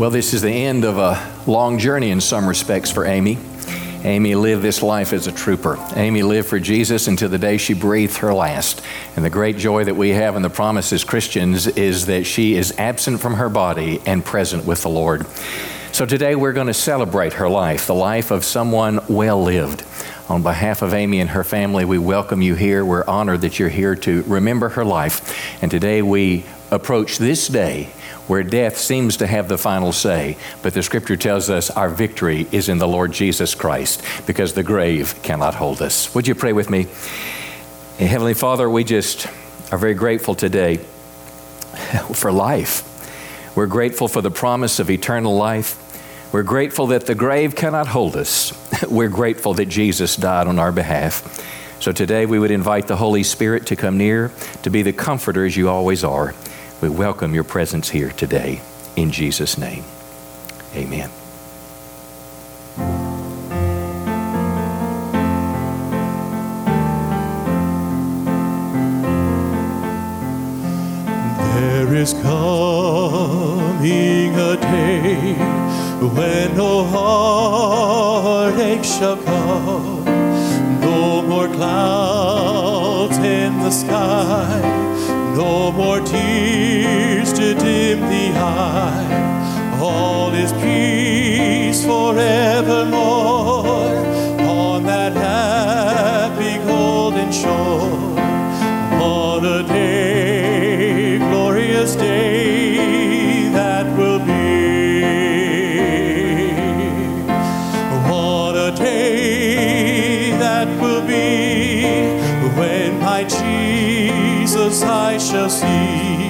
Well, this is the end of a long journey in some respects for Amy. Amy lived this life as a trooper. Amy lived for Jesus until the day she breathed her last. And the great joy that we have in the promise as Christians is that she is absent from her body and present with the Lord. So today we're going to celebrate her life, the life of someone well lived. On behalf of Amy and her family, we welcome you here. We're honored that you're here to remember her life. And today we approach this day where death seems to have the final say. But the scripture tells us our victory is in the Lord Jesus Christ because the grave cannot hold us. Would you pray with me? Heavenly Father, we just are very grateful today for life. We're grateful for the promise of eternal life. We're grateful that the grave cannot hold us. We're grateful that Jesus died on our behalf. So today we would invite the Holy Spirit to come near, to be the comforter as you always are. We welcome your presence here today in Jesus' name. Amen. There is coming a day when no heartache shall come, no more clouds in the sky no more tears dim the eye. All is peace forevermore on that happy golden shore. What a day, glorious day that will be. What a day that will be when my Jesus I shall see,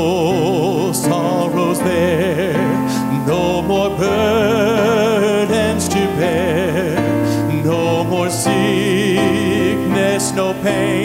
pain,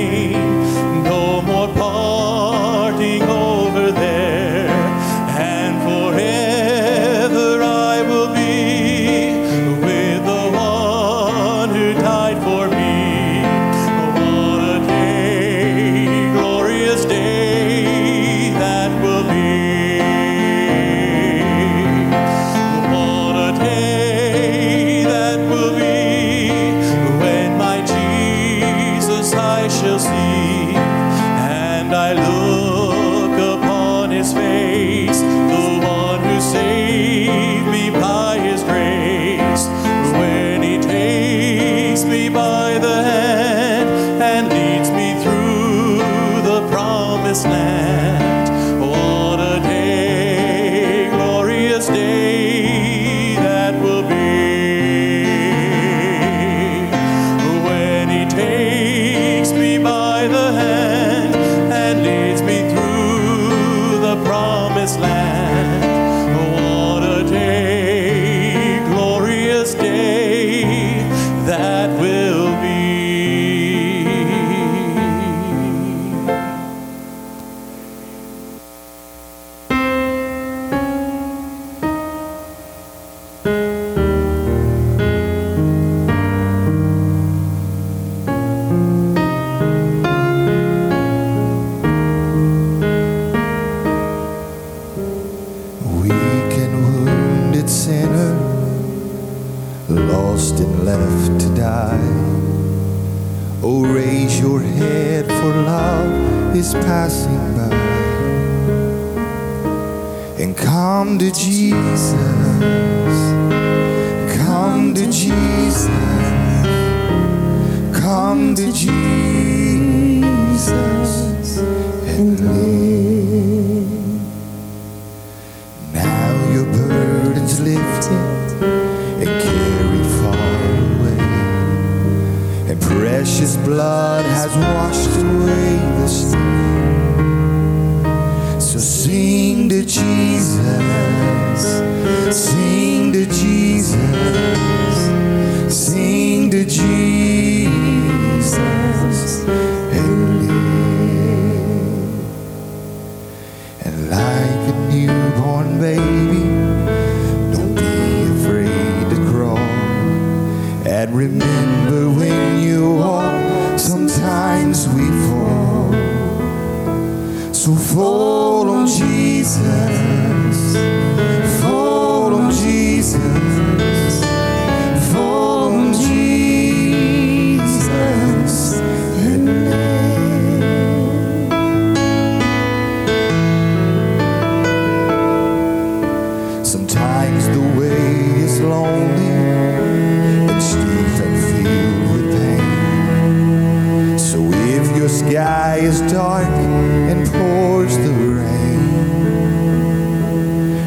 and pours the rain,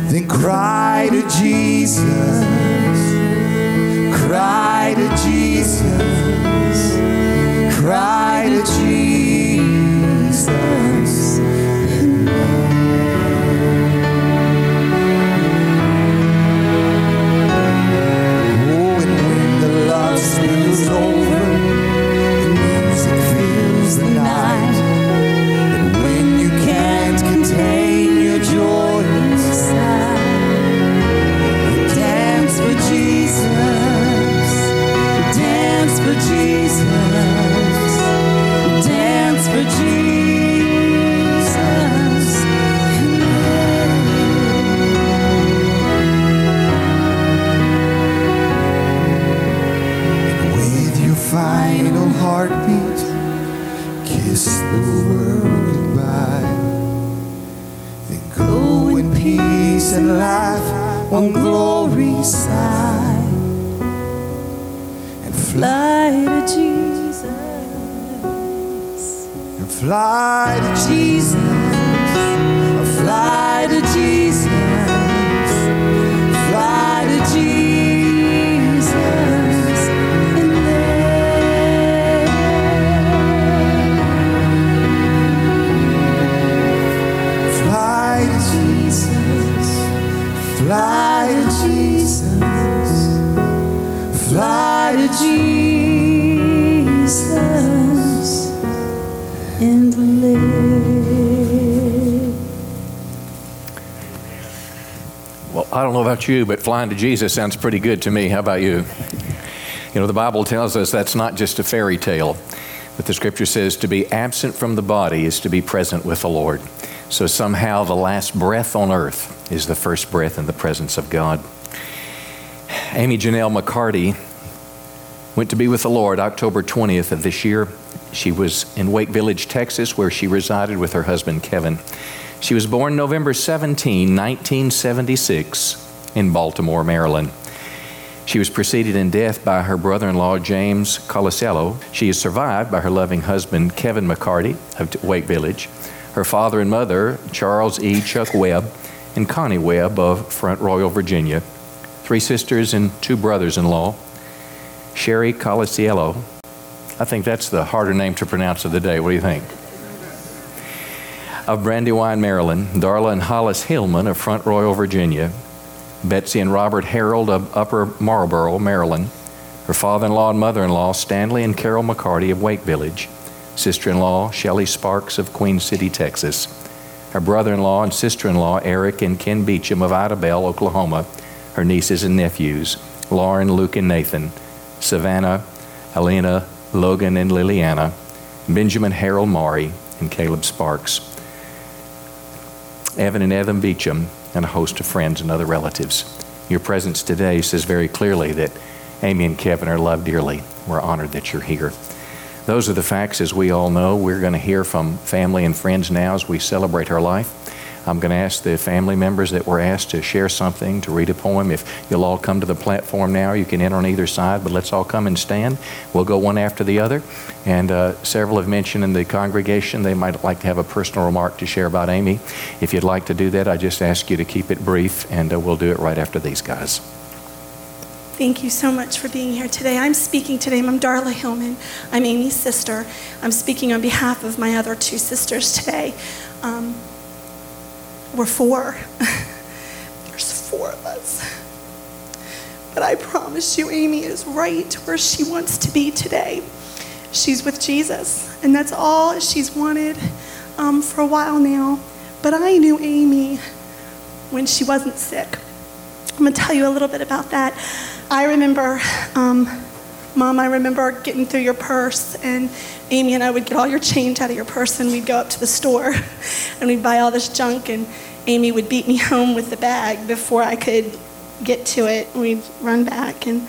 then cry to Jesus. Cry to Jesus. Cry to Jesus. Laugh on glory's side. And Fly to Jesus. and fly to Jesus. I don't know about you, but flying to Jesus sounds pretty good to me. How about you? You know, the Bible tells us that's not just a fairy tale, but the scripture says to be absent from the body is to be present with the Lord. So somehow the last breath on earth is the first breath in the presence of God. Amy Janelle McCarty went to be with the Lord October 20th of this year. She was in Wake Village, Texas, where she resided with her husband, Kevin. She was born November 17, 1976, in Baltimore, Maryland. She was preceded in death by her brother in law, James Colasello. She is survived by her loving husband, Kevin McCarty of Wake Village, her father and mother, Charles E. Chuck Webb, and Connie Webb of Front Royal, Virginia, three sisters and two brothers in law, Sherry Colasiello. I think that's the harder name to pronounce of the day. What do you think? Of Brandywine, Maryland, Darla and Hollis Hillman of Front Royal, Virginia, Betsy and Robert Harold of Upper Marlboro, Maryland, her father in law and mother in law, Stanley and Carol McCarty of Wake Village, sister in law, Shelley Sparks of Queen City, Texas, her brother in law and sister in law, Eric and Ken Beecham of Idabel, Oklahoma, her nieces and nephews, Lauren, Luke, and Nathan, Savannah, Elena, Logan, and Liliana, Benjamin Harold Maury, and Caleb Sparks, Evan and Evan Beecham, and a host of friends and other relatives. Your presence today says very clearly that Amy and Kevin are loved dearly. We're honored that you're here. Those are the facts, as we all know. We're going to hear from family and friends now as we celebrate her life. I'm going to ask the family members that were asked to share something, to read a poem. If you'll all come to the platform now, you can enter on either side, but let's all come and stand. We'll go one after the other. And uh, several have mentioned in the congregation they might like to have a personal remark to share about Amy. If you'd like to do that, I just ask you to keep it brief, and uh, we'll do it right after these guys. Thank you so much for being here today. I'm speaking today. I'm Darla Hillman. I'm Amy's sister. I'm speaking on behalf of my other two sisters today. Um, we're four. There's four of us. But I promise you, Amy is right where she wants to be today. She's with Jesus, and that's all she's wanted um, for a while now. But I knew Amy when she wasn't sick. I'm going to tell you a little bit about that. I remember, um, Mom, I remember getting through your purse, and Amy and I would get all your change out of your purse, and we'd go up to the store, and we'd buy all this junk, and Amy would beat me home with the bag before I could get to it. We'd run back, and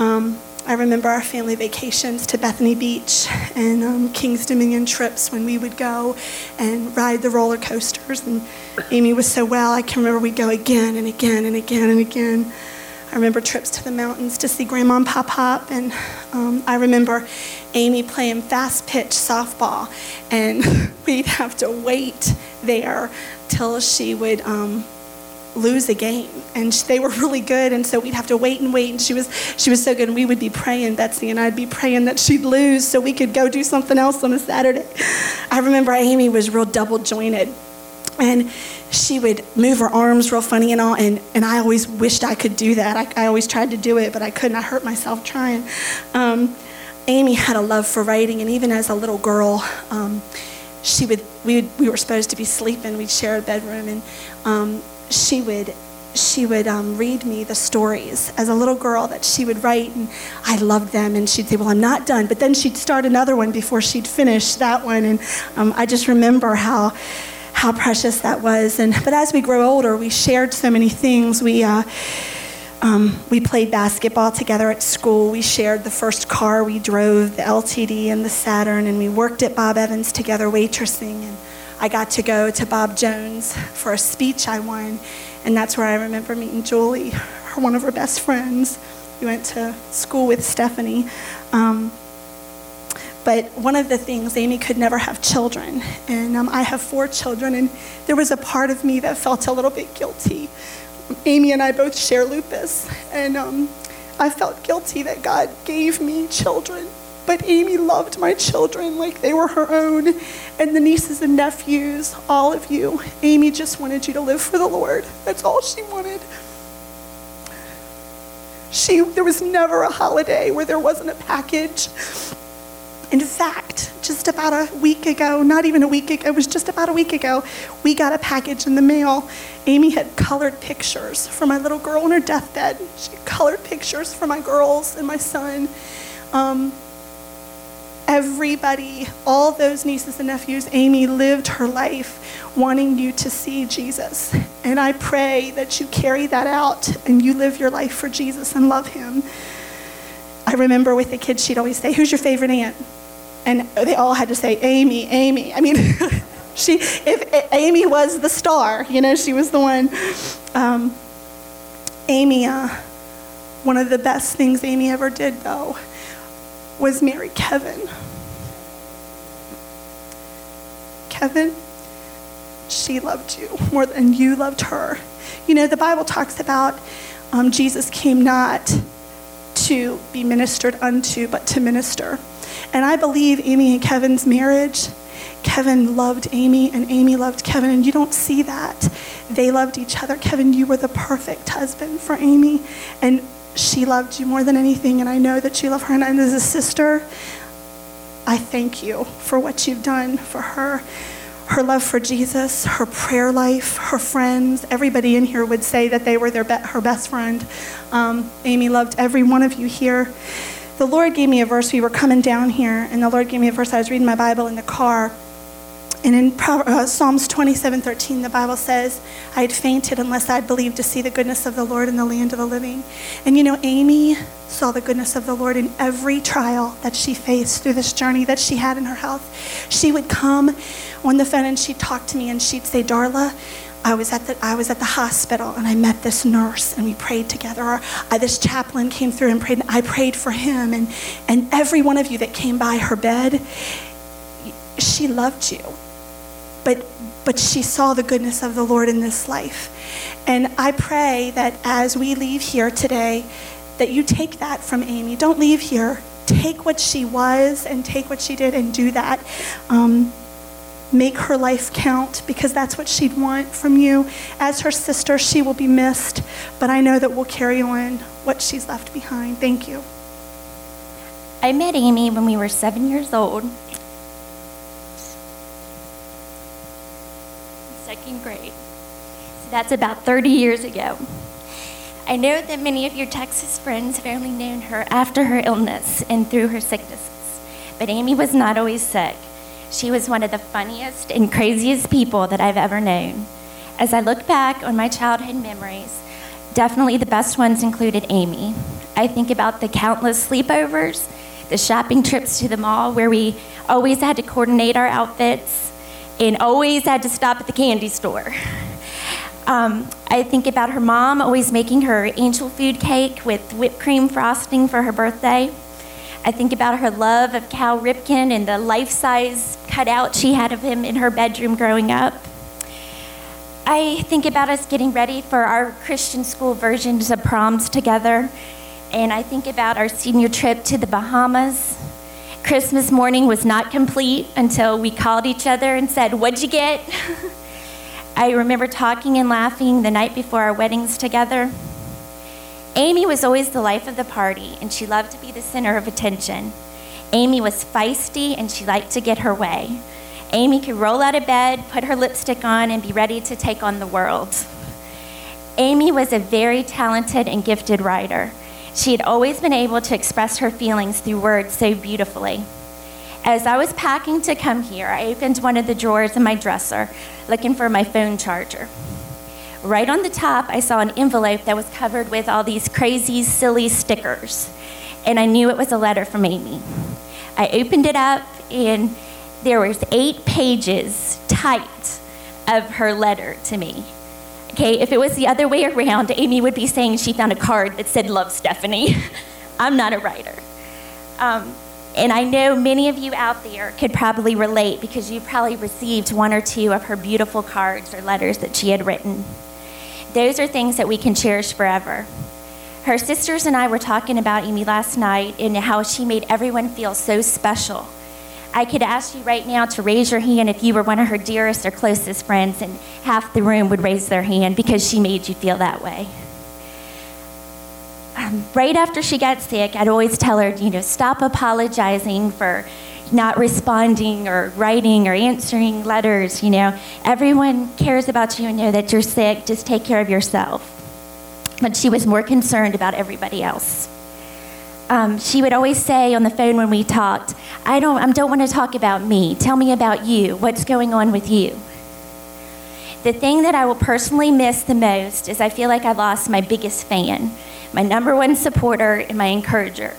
um, I remember our family vacations to Bethany Beach and um, King's Dominion trips when we would go and ride the roller coasters. And Amy was so well, I can remember we'd go again and again and again and again. I remember trips to the mountains to see Grandma and Pop Pop, and um, I remember Amy playing fast pitch softball, and we'd have to wait there till she would um, lose a game and they were really good and so we'd have to wait and wait and she was she was so good and we would be praying betsy and i'd be praying that she'd lose so we could go do something else on a saturday. I remember amy was real double jointed and she would move her arms real funny and all and, and i always wished i could do that. I, I always tried to do it but i couldn't. I hurt myself trying. Um, amy had a love for writing and even as a little girl um, she would we, would we were supposed to be sleeping. We'd share a bedroom and um, she would she would um, read me the stories as a little girl that she would write and i loved them. And she'd say well i'm not done. But then she'd start another one before she'd finish that one. And um, i just remember how how precious that was and but as we grow older we shared so many things we uh, um, we played basketball together at school. We shared the first car we drove, the LTD and the Saturn, and we worked at Bob Evans together waitressing. And I got to go to Bob Jones for a speech I won, and that's where I remember meeting Julie, one of her best friends. We went to school with Stephanie. Um, but one of the things, Amy could never have children, and um, I have four children, and there was a part of me that felt a little bit guilty. Amy and I both share lupus, and um, I felt guilty that God gave me children. But Amy loved my children like they were her own, and the nieces and nephews, all of you. Amy just wanted you to live for the Lord. That's all she wanted. She, there was never a holiday where there wasn't a package. In fact, just about a week ago, not even a week ago, it was just about a week ago, we got a package in the mail. Amy had colored pictures for my little girl on her deathbed. She colored pictures for my girls and my son. Um, everybody, all those nieces and nephews, Amy lived her life wanting you to see Jesus. And I pray that you carry that out and you live your life for Jesus and love him. I remember with the kids, she'd always say, Who's your favorite aunt? And they all had to say, Amy, Amy. I mean, she, if Amy was the star, you know, she was the one. Um, Amy, uh, one of the best things Amy ever did, though, was marry Kevin. Kevin, she loved you more than you loved her. You know, the Bible talks about um, Jesus came not to be ministered unto, but to minister. And I believe Amy and Kevin's marriage, Kevin loved Amy and Amy loved Kevin, and you don't see that. They loved each other. Kevin, you were the perfect husband for Amy, and she loved you more than anything, and I know that you love her. And as a sister, I thank you for what you've done for her. Her love for Jesus, her prayer life, her friends. Everybody in here would say that they were their be- her best friend. Um, Amy loved every one of you here. The Lord gave me a verse. We were coming down here, and the Lord gave me a verse. I was reading my Bible in the car. And in uh, Psalms 27 13, the Bible says, I had fainted unless I'd believed to see the goodness of the Lord in the land of the living. And you know, Amy saw the goodness of the Lord in every trial that she faced through this journey that she had in her health. She would come on the phone and she'd talk to me and she'd say, Darla, I was at the I was at the hospital and I met this nurse and we prayed together. Or uh, this chaplain came through and prayed. And I prayed for him and and every one of you that came by her bed, she loved you but but she saw the goodness of the Lord in this life. And I pray that as we leave here today, that you take that from Amy. Don't leave here. Take what she was and take what she did and do that. Um, make her life count because that's what she'd want from you. As her sister, she will be missed, but I know that we'll carry on what she's left behind. Thank you. I met Amy when we were seven years old. Second grade. So that's about 30 years ago. I know that many of your Texas friends have only known her after her illness and through her sicknesses. But Amy was not always sick. She was one of the funniest and craziest people that I've ever known. As I look back on my childhood memories, definitely the best ones included Amy. I think about the countless sleepovers, the shopping trips to the mall where we always had to coordinate our outfits and always had to stop at the candy store. Um, I think about her mom always making her angel food cake with whipped cream frosting for her birthday. I think about her love of Cal Ripken and the life size cutout she had of him in her bedroom growing up. I think about us getting ready for our Christian school versions of proms together. And I think about our senior trip to the Bahamas. Christmas morning was not complete until we called each other and said, What'd you get? I remember talking and laughing the night before our weddings together. Amy was always the life of the party, and she loved to be the center of attention. Amy was feisty, and she liked to get her way. Amy could roll out of bed, put her lipstick on, and be ready to take on the world. Amy was a very talented and gifted writer. She had always been able to express her feelings through words so beautifully. As I was packing to come here, I opened one of the drawers in my dresser looking for my phone charger. Right on the top, I saw an envelope that was covered with all these crazy, silly stickers, and I knew it was a letter from Amy. I opened it up, and there was eight pages typed of her letter to me. Okay, if it was the other way around, Amy would be saying she found a card that said, Love Stephanie. I'm not a writer. Um, and I know many of you out there could probably relate because you probably received one or two of her beautiful cards or letters that she had written. Those are things that we can cherish forever. Her sisters and I were talking about Amy last night and how she made everyone feel so special. I could ask you right now to raise your hand if you were one of her dearest or closest friends, and half the room would raise their hand because she made you feel that way. Um, right after she got sick, I'd always tell her, you know, stop apologizing for not responding or writing or answering letters. You know, everyone cares about you and know that you're sick. Just take care of yourself. But she was more concerned about everybody else. Um, she would always say on the phone when we talked, I don't, I don't want to talk about me. Tell me about you. What's going on with you? The thing that I will personally miss the most is I feel like I lost my biggest fan, my number one supporter, and my encourager.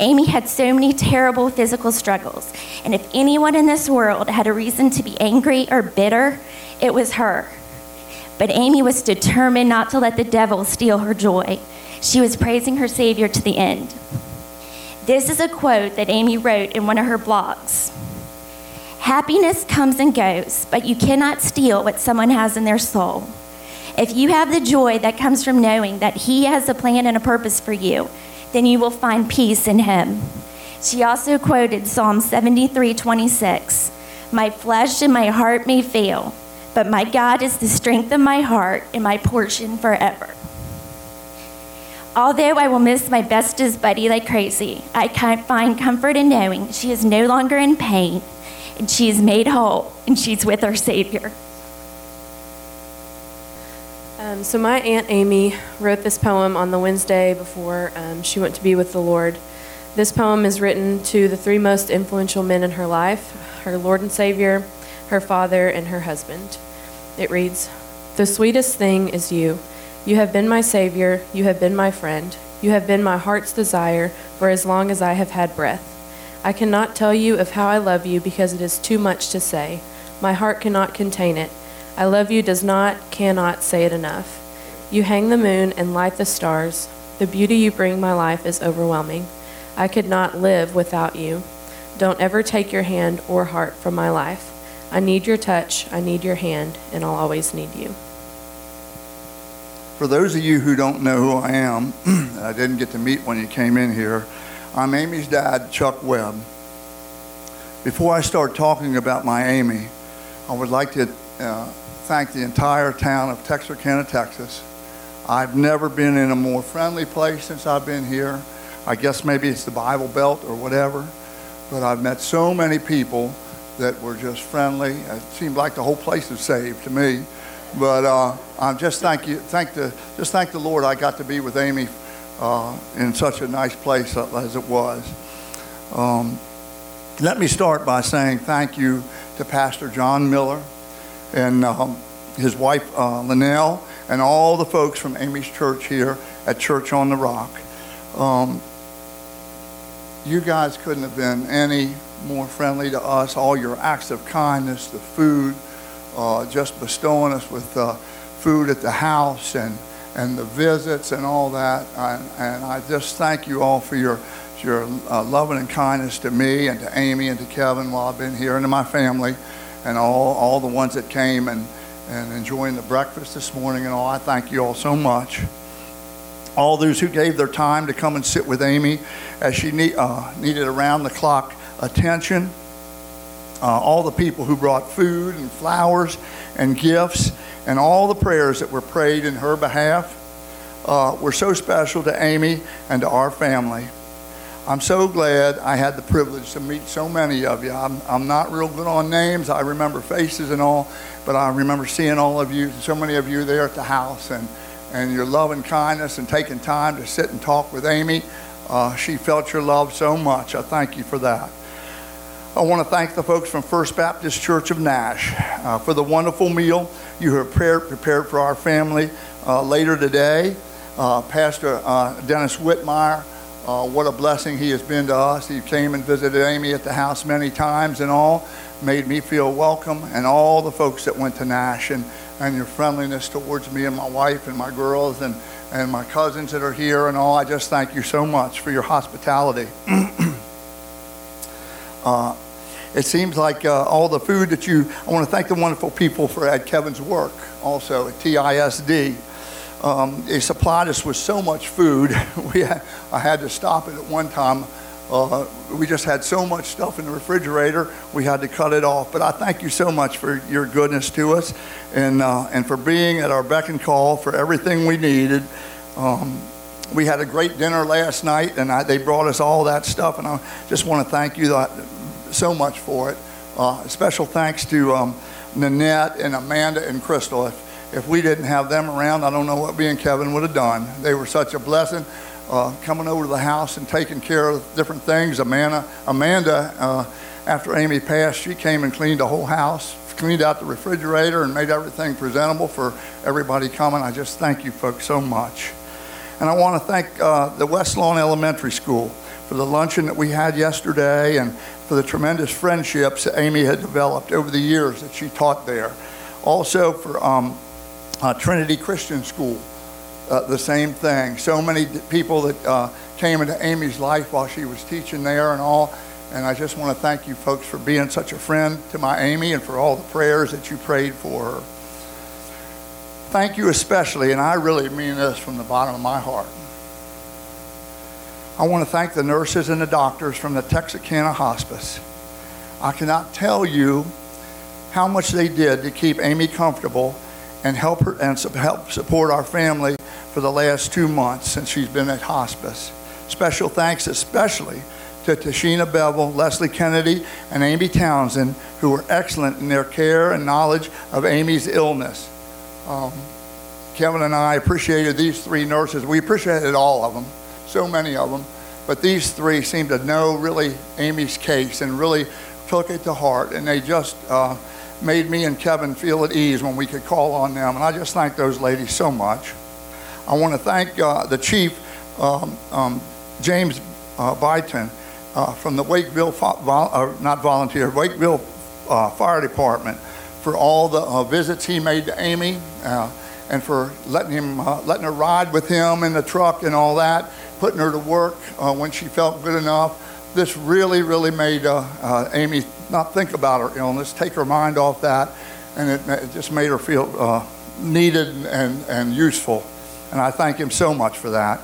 Amy had so many terrible physical struggles, and if anyone in this world had a reason to be angry or bitter, it was her. But Amy was determined not to let the devil steal her joy. She was praising her Savior to the end. This is a quote that Amy wrote in one of her blogs Happiness comes and goes, but you cannot steal what someone has in their soul. If you have the joy that comes from knowing that He has a plan and a purpose for you, then you will find peace in Him. She also quoted Psalm 73 26 My flesh and my heart may fail, but my God is the strength of my heart and my portion forever. Although I will miss my bestest buddy like crazy, I can find comfort in knowing she is no longer in pain and she is made whole and she's with her Savior. Um, so, my Aunt Amy wrote this poem on the Wednesday before um, she went to be with the Lord. This poem is written to the three most influential men in her life her Lord and Savior, her father, and her husband. It reads The sweetest thing is you. You have been my Savior, you have been my friend, you have been my heart's desire for as long as I have had breath. I cannot tell you of how I love you because it is too much to say. My heart cannot contain it. I love you does not, cannot say it enough. You hang the moon and light the stars. The beauty you bring my life is overwhelming. I could not live without you. Don't ever take your hand or heart from my life. I need your touch, I need your hand, and I'll always need you. For those of you who don't know who I am, I didn't get to meet when you came in here, I'm Amy's dad, Chuck Webb. before I start talking about my Amy, I would like to uh, thank the entire town of Texarkana, Texas. I've never been in a more friendly place since I've been here. I guess maybe it's the Bible Belt or whatever, but I've met so many people that were just friendly. It seemed like the whole place was saved to me. But uh, I'm just thank you, thank the, just thank the Lord I got to be with Amy uh, in such a nice place as it was. Um, let me start by saying thank you to Pastor John Miller and um, his wife uh, Linnell and all the folks from Amy's church here at Church on the Rock. Um, you guys couldn't have been any more friendly to us. All your acts of kindness, the food, just bestowing us with uh, food at the house and, and the visits and all that. And, and I just thank you all for your, your uh, loving and kindness to me and to Amy and to Kevin while I've been here and to my family and all, all the ones that came and, and enjoying the breakfast this morning and all. I thank you all so much. All those who gave their time to come and sit with Amy as she need, uh, needed around the clock attention. Uh, all the people who brought food and flowers and gifts and all the prayers that were prayed in her behalf uh, were so special to Amy and to our family. I'm so glad I had the privilege to meet so many of you. I'm, I'm not real good on names. I remember faces and all, but I remember seeing all of you, so many of you there at the house, and, and your love and kindness and taking time to sit and talk with Amy. Uh, she felt your love so much. I thank you for that. I want to thank the folks from First Baptist Church of Nash uh, for the wonderful meal you have prepared, prepared for our family uh, later today. Uh, Pastor uh, Dennis Whitmire, uh, what a blessing he has been to us. He came and visited Amy at the house many times and all, made me feel welcome, and all the folks that went to Nash and, and your friendliness towards me and my wife and my girls and, and my cousins that are here and all. I just thank you so much for your hospitality. Uh, it seems like uh, all the food that you, I want to thank the wonderful people for at Kevin's work also at TISD. Um, they supplied us with so much food. we had, I had to stop it at one time. Uh, we just had so much stuff in the refrigerator, we had to cut it off. But I thank you so much for your goodness to us and, uh, and for being at our beck and call for everything we needed. Um, we had a great dinner last night, and I, they brought us all that stuff, and I just want to thank you so much for it. Uh, special thanks to um, Nanette and Amanda and Crystal. If, if we didn't have them around, I don't know what me and Kevin would have done. They were such a blessing. Uh, coming over to the house and taking care of different things. Amanda, Amanda uh, after Amy passed, she came and cleaned the whole house, cleaned out the refrigerator, and made everything presentable for everybody coming. I just thank you folks so much. And I want to thank uh, the West Lawn Elementary School for the luncheon that we had yesterday and for the tremendous friendships that Amy had developed over the years that she taught there. Also for um, uh, Trinity Christian School, uh, the same thing. So many people that uh, came into Amy's life while she was teaching there and all. And I just want to thank you folks for being such a friend to my Amy and for all the prayers that you prayed for her. Thank you especially, and I really mean this from the bottom of my heart. I want to thank the nurses and the doctors from the Texarkana Hospice. I cannot tell you how much they did to keep Amy comfortable and help her and help support our family for the last two months since she's been at hospice. Special thanks, especially to Tashina Bevel, Leslie Kennedy, and Amy Townsend, who were excellent in their care and knowledge of Amy's illness. Um, Kevin and I appreciated these three nurses. We appreciated all of them, so many of them. But these three seemed to know really Amy's case and really took it to heart. And they just uh, made me and Kevin feel at ease when we could call on them. And I just thank those ladies so much. I want to thank uh, the chief, um, um, James uh, Byton, uh, from the Wakeville, vol- uh, not volunteer, Wakeville uh, Fire Department for all the uh, visits he made to Amy uh, and for letting him uh, letting her ride with him in the truck and all that, putting her to work uh, when she felt good enough. This really, really made uh, uh, Amy not think about her illness, take her mind off that, and it, it just made her feel needed and, and useful. And I thank him so much for that.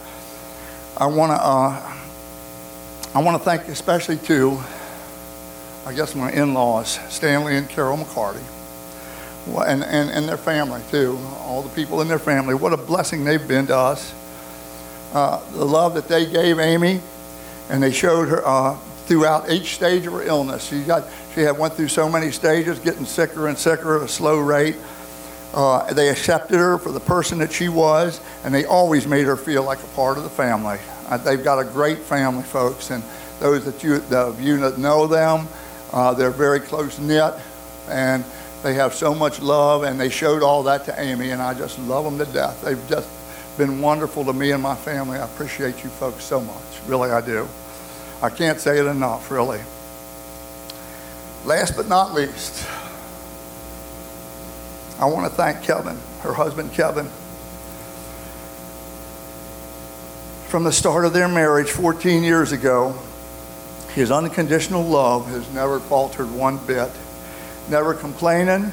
I want to I want to thank especially to I guess my in-laws, Stanley and Carol McCarty, and, and, and their family too, all the people in their family. What a blessing they've been to us. Uh, the love that they gave Amy, and they showed her uh, throughout each stage of her illness. She got, she had went through so many stages, getting sicker and sicker at a slow rate. Uh, they accepted her for the person that she was, and they always made her feel like a part of the family. Uh, they've got a great family, folks, and those that you, the you know them, uh, they're very close knit, and they have so much love, and they showed all that to Amy, and I just love them to death. They've just been wonderful to me and my family. I appreciate you folks so much. Really, I do. I can't say it enough, really. Last but not least, I want to thank Kevin, her husband Kevin. From the start of their marriage 14 years ago, his unconditional love has never faltered one bit. Never complaining,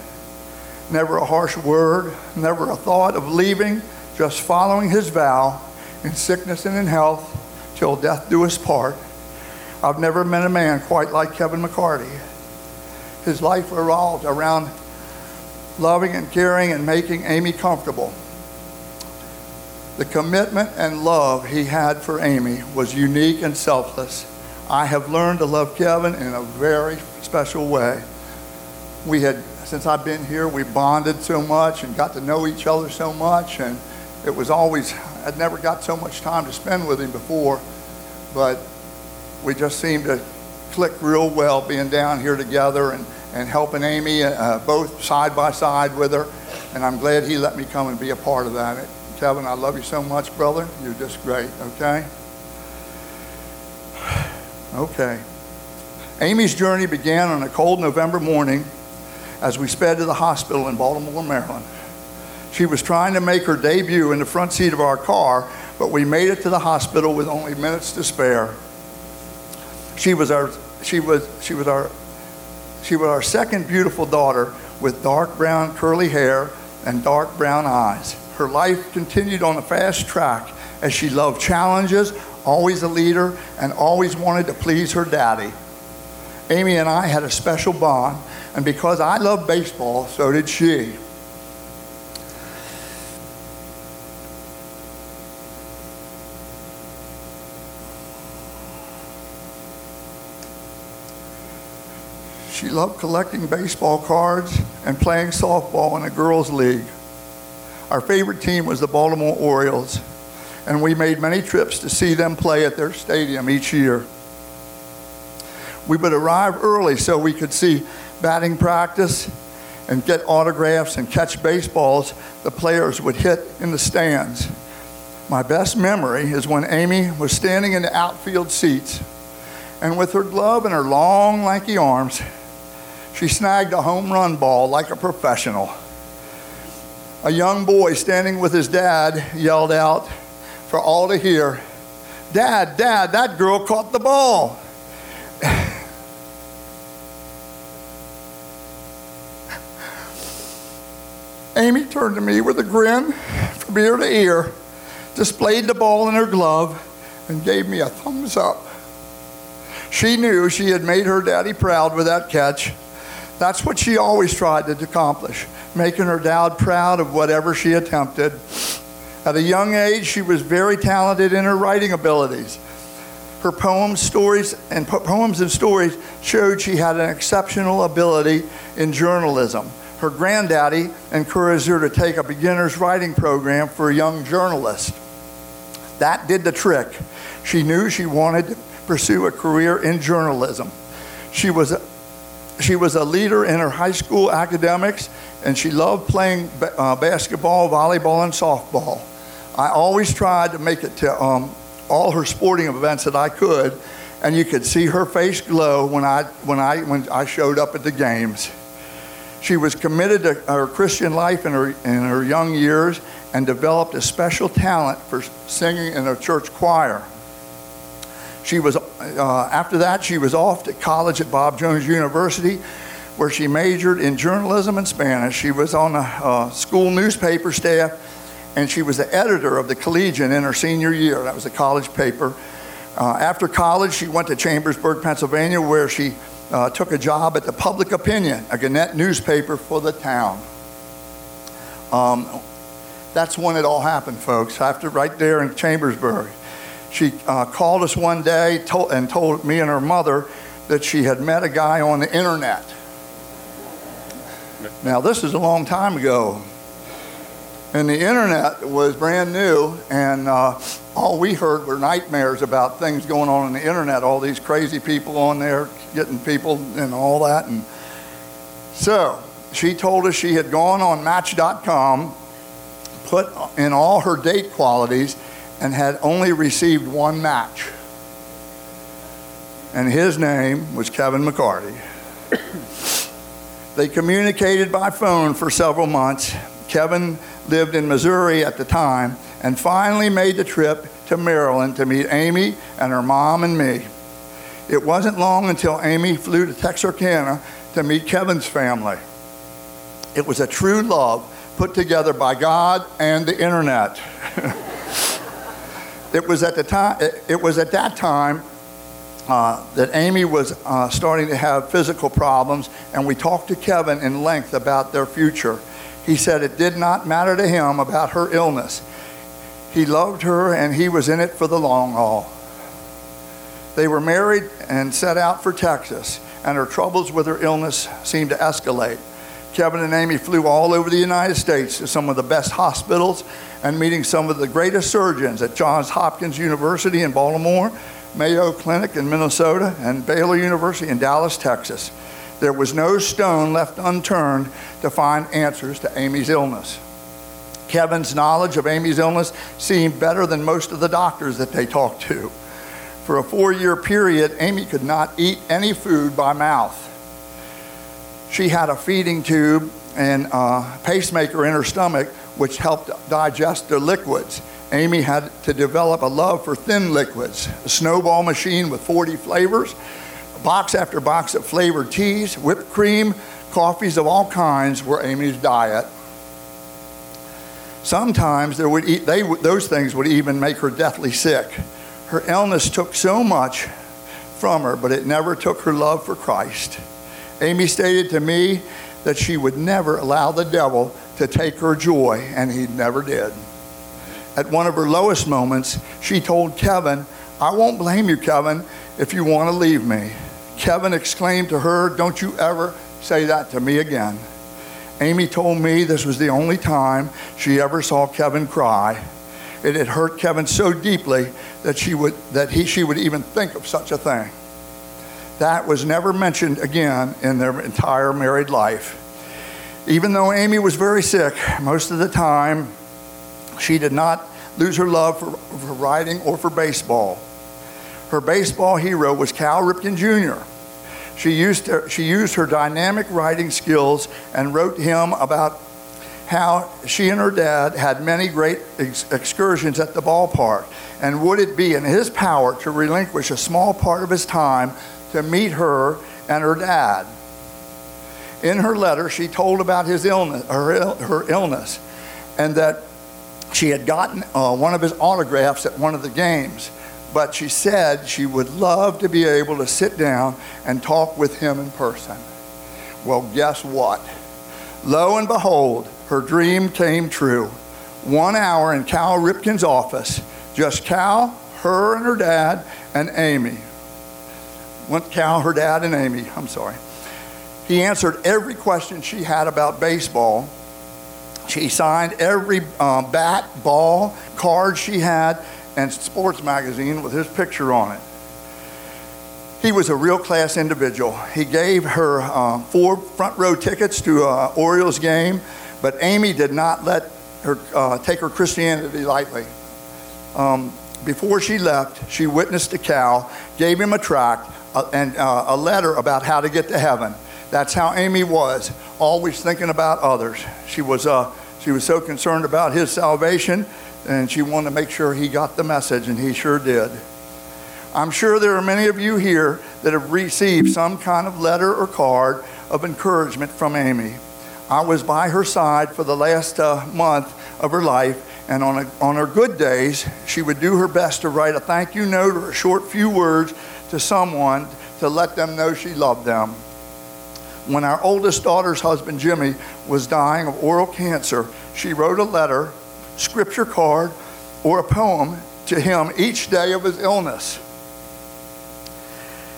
never a harsh word, never a thought of leaving, just following his vow in sickness and in health till death do us part. I've never met a man quite like Kevin McCarty. His life revolved around loving and caring and making Amy comfortable. The commitment and love he had for Amy was unique and selfless. I have learned to love Kevin in a very special way. We had, since I've been here, we bonded so much and got to know each other so much, and it was always, I'd never got so much time to spend with him before, but we just seemed to click real well being down here together and, and helping Amy uh, both side by side with her. And I'm glad he let me come and be a part of that. Kevin, I love you so much, brother. You're just great, okay? Okay. Amy's journey began on a cold November morning as we sped to the hospital in Baltimore, Maryland. She was trying to make her debut in the front seat of our car, but we made it to the hospital with only minutes to spare. She was our she was she was our she was our second beautiful daughter with dark brown curly hair and dark brown eyes. Her life continued on a fast track as she loved challenges, always a leader, and always wanted to please her daddy. Amy and I had a special bond, and because I loved baseball, so did she. She loved collecting baseball cards and playing softball in a girls' league. Our favorite team was the Baltimore Orioles, and we made many trips to see them play at their stadium each year. We would arrive early so we could see batting practice and get autographs and catch baseballs the players would hit in the stands. My best memory is when Amy was standing in the outfield seats, and with her glove and her long, lanky arms, she snagged a home run ball like a professional. A young boy standing with his dad yelled out for all to hear, Dad, Dad, that girl caught the ball. Amy turned to me with a grin from ear to ear, displayed the ball in her glove, and gave me a thumbs up. She knew she had made her daddy proud with that catch. That's what she always tried to accomplish, making her dad proud of whatever she attempted. At a young age, she was very talented in her writing abilities. Her poems, stories, and po- poems and stories showed she had an exceptional ability in journalism. Her granddaddy encouraged her to take a beginner's writing program for a young journalist. That did the trick. She knew she wanted to pursue a career in journalism. She was a, she was a leader in her high school academics, and she loved playing ba- uh, basketball, volleyball, and softball. I always tried to make it to um, all her sporting events that I could, and you could see her face glow when I, when I, when I showed up at the games. She was committed to her Christian life in her, in her young years and developed a special talent for singing in a church choir. She was, uh, after that, she was off to college at Bob Jones University, where she majored in journalism and Spanish. She was on the uh, school newspaper staff, and she was the editor of the Collegian in her senior year. That was a college paper. Uh, after college, she went to Chambersburg, Pennsylvania, where she uh, took a job at the Public Opinion, a Gannett newspaper for the town. Um, that's when it all happened, folks. After right there in Chambersburg, she uh, called us one day told, and told me and her mother that she had met a guy on the internet. Now, this is a long time ago. And the internet was brand new, and uh, all we heard were nightmares about things going on on the internet, all these crazy people on there getting people and all that. And so she told us she had gone on Match.com, put in all her date qualities, and had only received one match. And his name was Kevin McCarty. they communicated by phone for several months. Kevin lived in Missouri at the time and finally made the trip to Maryland to meet Ami and her mom and me. It wasn't long until Ami flew to Texarkana to meet Kevin's family. It was a true love put together by God and the internet. it was at the time. It, was at that time uh, that Ami was uh, starting to have physical problems, and we talked to Kevin in length about their future. He said it did not matter to him about her illness. He loved her, and he was in it for the long haul. They were married and set out for Texas, and her troubles with her illness seemed to escalate. Kevin and Ami flew all over the United States to some of the best hospitals and meeting some of the greatest surgeons at Johns Hopkins University in Baltimore, Mayo Clinic in Minnesota, and Baylor University in Dallas, Texas. There was no stone left unturned to find answers to Ami's illness. Kevin's knowledge of Ami's illness seemed better than most of the doctors that they talked to. For a four year period, Ami could not eat any food by mouth. She had a feeding tube and a pacemaker in her stomach, which helped digest the liquids. Ami had to develop a love for thin liquids, a snowball machine with 40 flavors, box after box of flavored teas, whipped cream, coffees of all kinds were Ami's diet. Sometimes there would they, those things would even make her deathly sick. Her illness took so much from her, but it never took her love for Christ. Ami stated to me that she would never allow the devil to take her joy, and he never did. At one of her lowest moments, she told Kevin, I won't blame you, Kevin, if you want to leave me. Kevin exclaimed to her, Don't you ever say that to me again. Ami told me this was the only time she ever saw Kevin cry. It had hurt Kevin so deeply that she would that he she would even think of such a thing. That was never mentioned again in their entire married life. Even though Ami was very sick, most of the time she did not lose her love for, for riding or for baseball. Her baseball hero was Cal Ripken Jr. She used, her, she used her dynamic writing skills and wrote him about how she and her dad had many great ex- excursions at the ballpark. And would it be in his power to relinquish a small part of his time to meet her and her dad? In her letter, she told about his illness, her, Ill- her illness, and that she had gotten uh, one of his autographs at one of the games but she said she would love to be able to sit down and talk with him in person. Well, guess what? Lo and behold, her dream came true. One hour in Cal Ripken's office, just Cal, her and her dad, and Ami. Went Cal, her dad, and Ami, I'm sorry. He answered every question she had about baseball. She signed every uh, bat, ball, card she had, and sports magazine with his picture on it. He was a real class individual. He gave her uh, four front row tickets to an Orioles game, but Ami did not let her uh, take her Christianity lightly. Um, before she left, she witnessed a Cal, gave him a tract uh, and uh, a letter about how to get to heaven. That's how Ami was, always thinking about others. She was, uh, she was so concerned about his salvation and she wanted to make sure he got the message, and he sure did. I'm sure there are many of you here that have received some kind of letter or card of encouragement from Ami. I was by her side for the last uh, month of her life, and on, a, on her good days, she would do her best to write a thank you note or a short few words to someone to to let them know she loved them. When our oldest daughter's husband, Jimmy, was dying of oral cancer, she wrote a letter, scripture card, or a poem to him each day of his illness.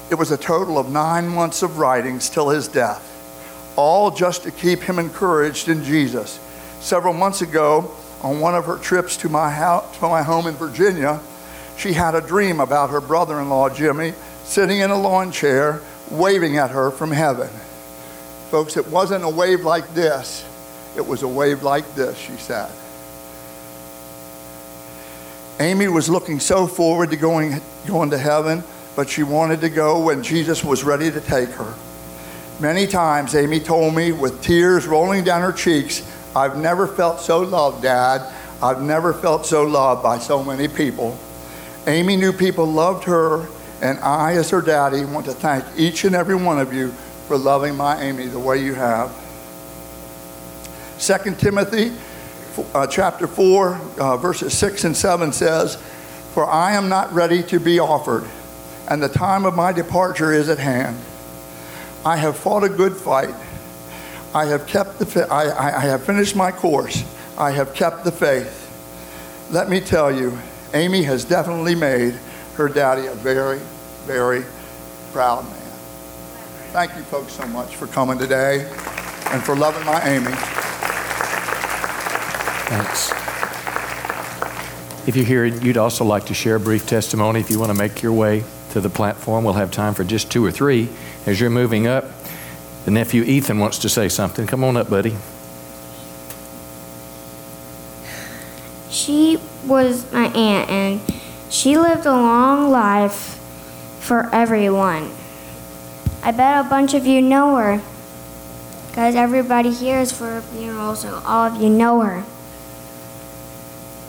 It was a total of nine months of writings till his death, all just to keep him encouraged in Jesus. Several months ago, on one of her trips to my, house, to my home in Virginia, she had a dream about her brother in law, Jimmy, sitting in a lawn chair, waving at her from heaven. Folks, it wasn't a wave like this, it was a wave like this, she said. Ami was looking so forward to going, going to heaven, but she wanted to go when Jesus was ready to take her. Many times, Ami told me with tears rolling down her cheeks, I've never felt so loved, Dad. I've never felt so loved by so many people. Ami knew people loved her, and I, as her daddy, want to thank each and every one of you for loving my Ami the way you have. 2 Timothy uh, chapter 4, uh, verses 6 and 7 says, For I am not ready to be offered, and the time of my departure is at hand. I have fought a good fight. I have kept the fi- I, I, I have finished my course. I have kept the faith. Let me tell you, Ami has definitely made her daddy a very, very proud man. Thank you folks so much for coming today and for loving my Ami. Thanks. If you're here, you'd also like to share a brief testimony. If you want to make your way to the platform, we'll have time for just two or three. As you're moving up, the nephew Ethan wants to say something. Come on up, buddy. She was my aunt, and she lived a long life for everyone. I bet a bunch of you know her, because everybody here is for a funeral, so all of you know her.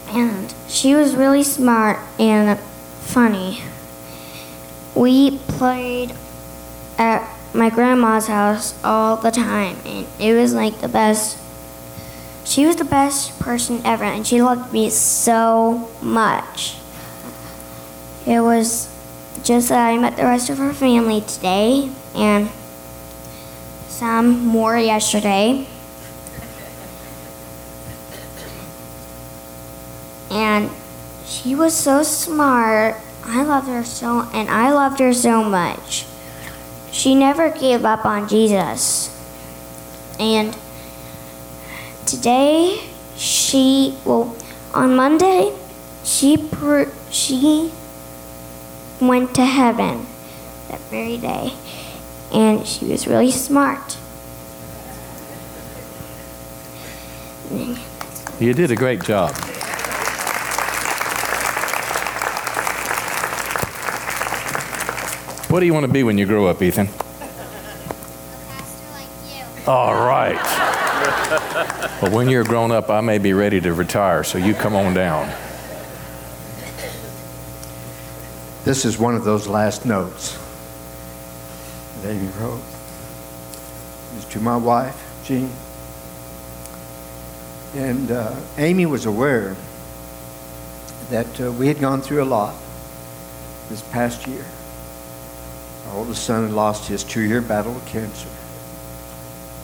And she was really smart and funny. We played at my grandma's house all the time, and it was like the best she was the best person ever, and she loved me so much. It was just that I met the rest of her family today, and some more yesterday. And she was so smart. I loved her so, and I loved her so much. She never gave up on Jesus. And today she well on monday she she went to heaven that very day and she was really smart You did a great job. What do you want to be when you grow up, Ethan? Like All right. Well, when you're grown up, I may be ready to retire, so you come on down. This is one of those last notes that Ami wrote. It was to my wife, Jean. And uh, Ami was aware that uh, we had gone through a lot this past year. Our oldest son had lost his two year battle with cancer.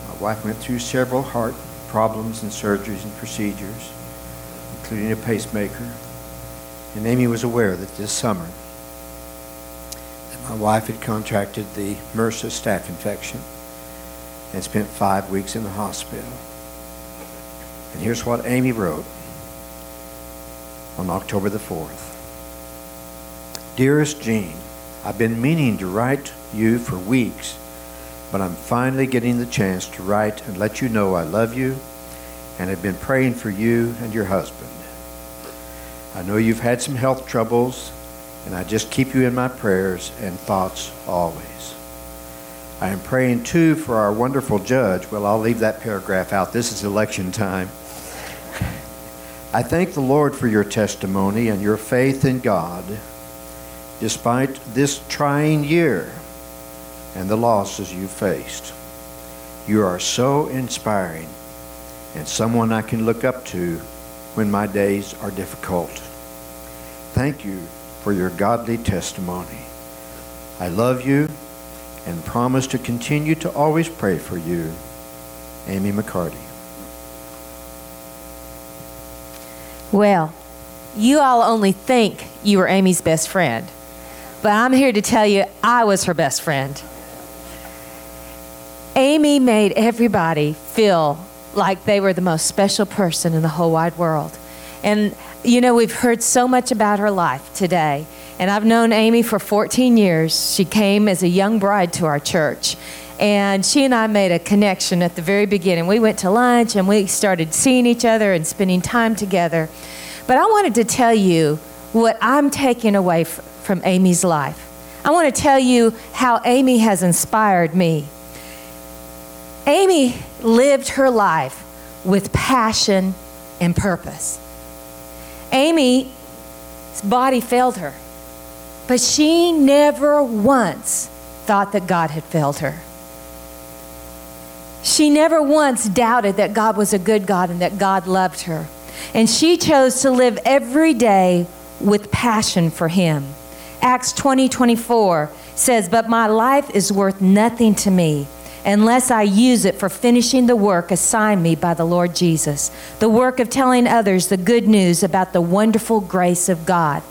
My wife went through several heart problems and surgeries and procedures, including a pacemaker. And Ami was aware that this summer that my wife had contracted the MRSA staph infection and spent five weeks in the hospital. And here's what Ami wrote on October the 4th. Dearest Jean, I've been meaning to write you for weeks, but I'm finally getting the chance to write and let you know I love you and have been praying for you and your husband. I know you've had some health troubles, and I just keep you in my prayers and thoughts always. I am praying too for our wonderful judge. Well, I'll leave that paragraph out. This is election time. I thank the Lord for your testimony and your faith in God despite this trying year and the losses you faced. You are so inspiring and someone I can look up to when my days are difficult. Thank you for your godly testimony. I love you and promise to continue to always pray for you. Ami McCarty. Well, you all only think you were Ami's best friend, but I'm here to tell you I was her best friend. Ami made everybody feel like they were the most special person in the whole wide world. And, you know, we've heard so much about her life today. And I've known Ami for 14 years. She came as a young bride to our church. And she and I made a connection at the very beginning. We went to lunch and we started seeing each other and spending time together. But I wanted to tell you what I'm taking away f- from Ami's life. I want to tell you how Ami has inspired me. Ami lived her life with passion and purpose. Ami's body failed her, but she never once thought that God had failed her. She never once doubted that God was a good God and that God loved her. And she chose to live every day with passion for Him. Acts 20 24 says, But my life is worth nothing to me unless I use it for finishing the work assigned me by the Lord Jesus, the work of telling others the good news about the wonderful grace of God.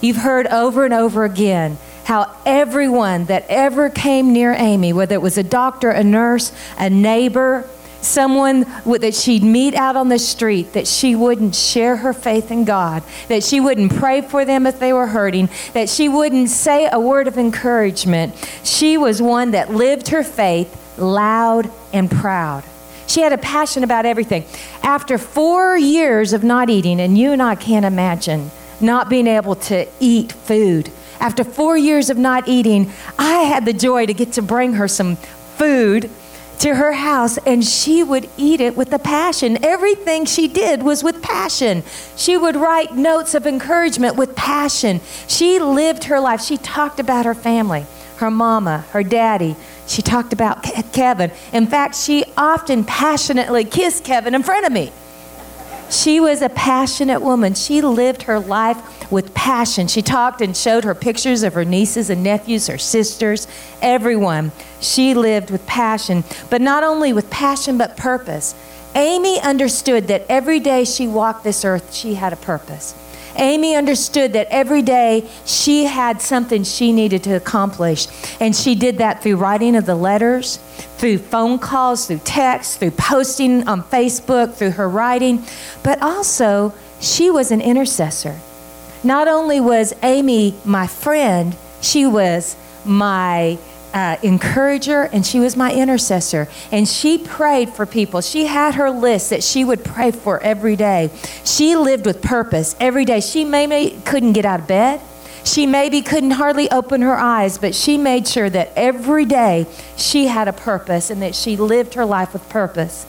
You've heard over and over again how everyone that ever came near Ami, whether it was a doctor, a nurse, a neighbor, someone that she'd meet out on the street, that she wouldn't share her faith in God, that she wouldn't pray for them if they were hurting, that she wouldn't say a word of encouragement. She was one that lived her faith loud and proud. She had a passion about everything. After four years of not eating, and you and I can't imagine not being able to eat food. After four years of not eating, I had the joy to get to bring her some food to her house and she would eat it with a passion. Everything she did was with passion. She would write notes of encouragement with passion. She lived her life. She talked about her family, her mama, her daddy. She talked about Kevin. In fact, she often passionately kissed Kevin in front of me. She was a passionate woman. She lived her life with passion. She talked and showed her pictures of her nieces and nephews, her sisters, everyone. She lived with passion, but not only with passion, but purpose. Ami understood that every day she walked this earth, she had a purpose. Ami understood that every day she had something she needed to accomplish. And she did that through writing of the letters, through phone calls, through text, through posting on Facebook, through her writing. But also, she was an intercessor. Not only was Ami my friend, she was my uh, encourager and she was my intercessor. And she prayed for people. She had her list that she would pray for every day. She lived with purpose every day. She maybe couldn't get out of bed. She maybe couldn't hardly open her eyes, but she made sure that every day she had a purpose and that she lived her life with purpose.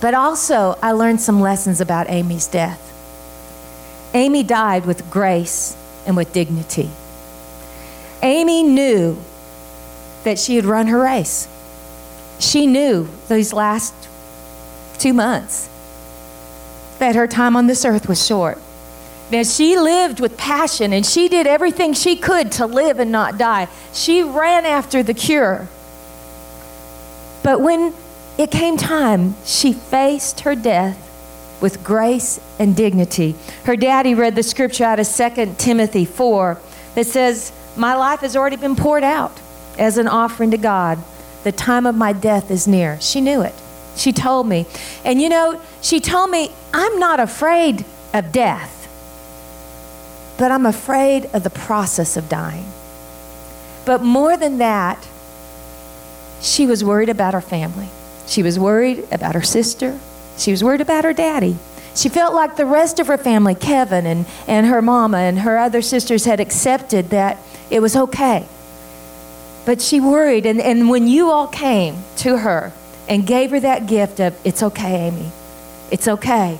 But also, I learned some lessons about Ami's death. Ami died with grace and with dignity. Ami knew that she had run her race. She knew these last two months that her time on this earth was short. That she lived with passion and she did everything she could to live and not die. She ran after the cure. But when it came time, she faced her death with grace and dignity. Her daddy read the scripture out of 2 Timothy 4 that says, My life has already been poured out as an offering to God. The time of my death is near. She knew it. She told me. And you know, she told me, I'm not afraid of death, but I'm afraid of the process of dying. But more than that, she was worried about her family. She was worried about her sister. She was worried about her daddy. She felt like the rest of her family, Kevin and, and her mama and her other sisters, had accepted that it was okay. But she worried. And, and when you all came to her and gave her that gift of, it's okay, Ami, it's okay,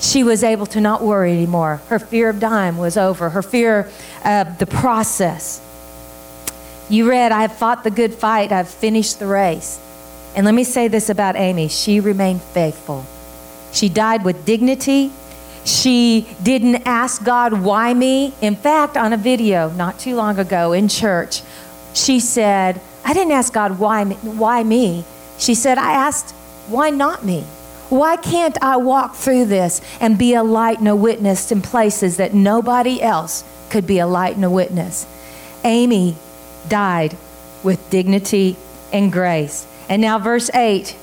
she was able to not worry anymore. Her fear of dying was over, her fear of the process. You read, I have fought the good fight, I've finished the race. And let me say this about Ami she remained faithful. She died with dignity. She didn't ask God, why me? In fact, on a video not too long ago in church, she said, I didn't ask God, why, why me? She said, I asked, why not me? Why can't I walk through this and be a light and a witness in places that nobody else could be a light and a witness? Ami died with dignity and grace. And now, verse 8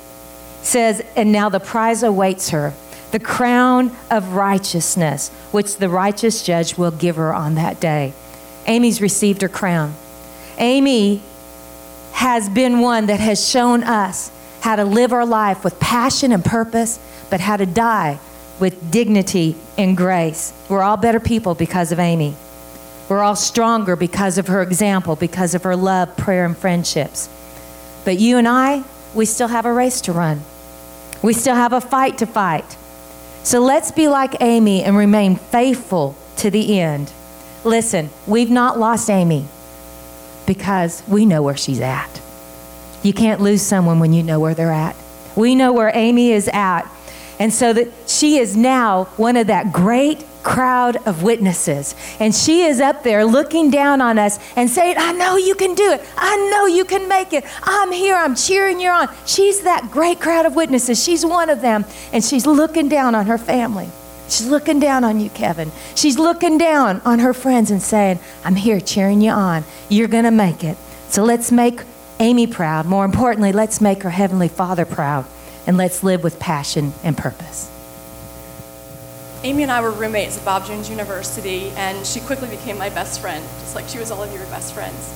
says, And now the prize awaits her, the crown of righteousness, which the righteous judge will give her on that day. Ami's received her crown. Ami has been one that has shown us how to live our life with passion and purpose, but how to die with dignity and grace. We're all better people because of Ami. We're all stronger because of her example, because of her love, prayer, and friendships. But you and I, we still have a race to run. We still have a fight to fight. So let's be like Ami and remain faithful to the end. Listen, we've not lost Ami because we know where she's at. You can't lose someone when you know where they're at. We know where Ami is at. And so that she is now one of that great crowd of witnesses. And she is up there looking down on us and saying, I know you can do it. I know you can make it. I'm here. I'm cheering you on. She's that great crowd of witnesses. She's one of them. And she's looking down on her family. She's looking down on you, Kevin. She's looking down on her friends and saying, I'm here cheering you on. You're going to make it. So let's make Ami proud. More importantly, let's make our Heavenly Father proud. And let's live with passion and purpose. Ami and I were roommates at Bob Jones University, and she quickly became my best friend, just like she was all of your best friends.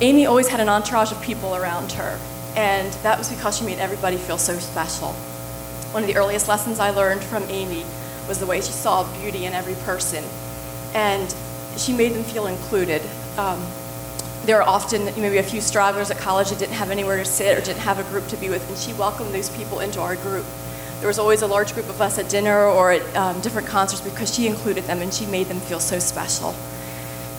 Ami always had an entourage of people around her, and that was because she made everybody feel so special. One of the earliest lessons I learned from Ami was the way she saw beauty in every person, and she made them feel included. Um, there were often maybe a few stragglers at college that didn't have anywhere to sit or didn't have a group to be with, and she welcomed those people into our group. There was always a large group of us at dinner or at um, different concerts because she included them and she made them feel so special.